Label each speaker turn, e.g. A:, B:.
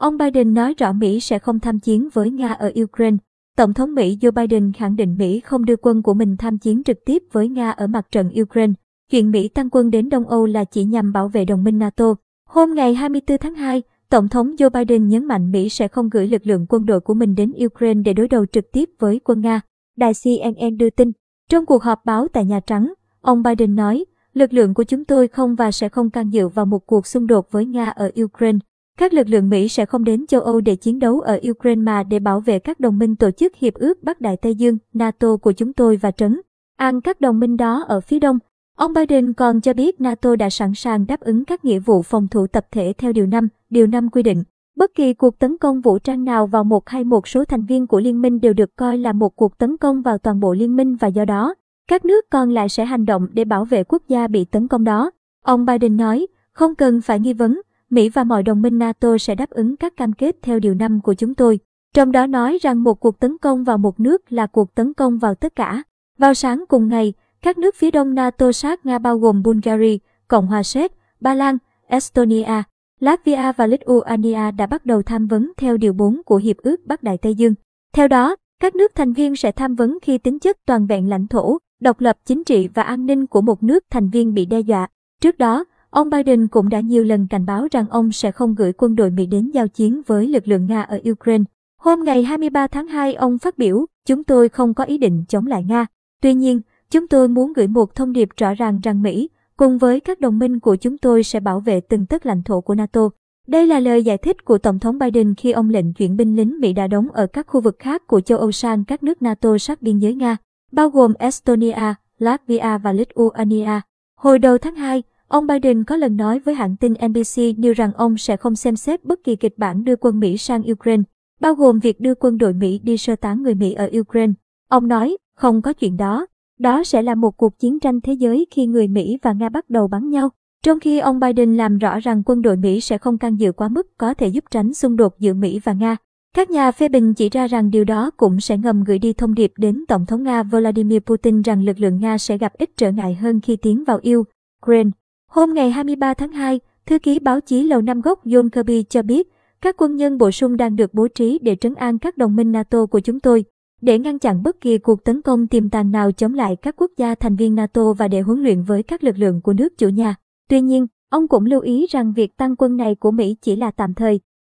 A: Ông Biden nói rõ Mỹ sẽ không tham chiến với Nga ở Ukraine. Tổng thống Mỹ Joe Biden khẳng định Mỹ không đưa quân của mình tham chiến trực tiếp với Nga ở mặt trận Ukraine. Chuyện Mỹ tăng quân đến Đông Âu là chỉ nhằm bảo vệ đồng minh NATO. Hôm ngày 24 tháng 2, Tổng thống Joe Biden nhấn mạnh Mỹ sẽ không gửi lực lượng quân đội của mình đến Ukraine để đối đầu trực tiếp với quân Nga. Đài CNN đưa tin. Trong cuộc họp báo tại Nhà Trắng, ông Biden nói, lực lượng của chúng tôi không và sẽ không can dự vào một cuộc xung đột với Nga ở Ukraine. Các lực lượng Mỹ sẽ không đến châu Âu để chiến đấu ở Ukraine mà để bảo vệ các đồng minh tổ chức Hiệp ước Bắc Đại Tây Dương, NATO của chúng tôi và trấn an các đồng minh đó ở phía đông. Ông Biden còn cho biết NATO đã sẵn sàng đáp ứng các nghĩa vụ phòng thủ tập thể theo Điều 5, Điều 5 quy định. Bất kỳ cuộc tấn công vũ trang nào vào một hay một số thành viên của liên minh đều được coi là một cuộc tấn công vào toàn bộ liên minh và do đó, các nước còn lại sẽ hành động để bảo vệ quốc gia bị tấn công đó. Ông Biden nói, không cần phải nghi vấn, Mỹ và mọi đồng minh NATO sẽ đáp ứng các cam kết theo Điều 5 của chúng tôi. Trong đó nói rằng một cuộc tấn công vào một nước là cuộc tấn công vào tất cả. Vào sáng cùng ngày, các nước phía đông NATO sát Nga bao gồm Bulgaria, Cộng hòa Séc, Ba Lan, Estonia, Latvia và Lithuania đã bắt đầu tham vấn theo Điều 4 của Hiệp ước Bắc Đại Tây Dương. Theo đó, các nước thành viên sẽ tham vấn khi tính chất toàn vẹn lãnh thổ, độc lập chính trị và an ninh của một nước thành viên bị đe dọa. Trước đó, ông Biden cũng đã nhiều lần cảnh báo rằng ông sẽ không gửi quân đội Mỹ đến giao chiến với lực lượng Nga ở Ukraine. Hôm ngày 23 tháng 2, ông phát biểu, chúng tôi không có ý định chống lại Nga. Tuy nhiên, chúng tôi muốn gửi một thông điệp rõ ràng rằng Mỹ, cùng với các đồng minh của chúng tôi sẽ bảo vệ từng tấc lãnh thổ của NATO. Đây là lời giải thích của Tổng thống Biden khi ông lệnh chuyển binh lính Mỹ đã đóng ở các khu vực khác của châu Âu sang các nước NATO sát biên giới Nga, bao gồm Estonia, Latvia và Lithuania. Hồi đầu tháng 2, ông Biden có lần nói với hãng tin NBC News rằng ông sẽ không xem xét bất kỳ kịch bản đưa quân Mỹ sang Ukraine, bao gồm việc đưa quân đội Mỹ đi sơ tán người Mỹ ở Ukraine. Ông nói, không có chuyện đó. Đó sẽ là một cuộc chiến tranh thế giới khi người Mỹ và Nga bắt đầu bắn nhau. Trong khi ông Biden làm rõ rằng quân đội Mỹ sẽ không can dự quá mức có thể giúp tránh xung đột giữa Mỹ và Nga. Các nhà phê bình chỉ ra rằng điều đó cũng sẽ ngầm gửi đi thông điệp đến Tổng thống Nga Vladimir Putin rằng lực lượng Nga sẽ gặp ít trở ngại hơn khi tiến vào Ukraine. Hôm ngày 23 tháng 2, thư ký báo chí Lầu Năm Góc John Kirby cho biết, các quân nhân bổ sung đang được bố trí để trấn an các đồng minh NATO của chúng tôi để ngăn chặn bất kỳ cuộc tấn công tiềm tàng nào chống lại các quốc gia thành viên NATO và để huấn luyện với các lực lượng của nước chủ nhà. Tuy nhiên, ông cũng lưu ý rằng việc tăng quân này của Mỹ chỉ là tạm thời.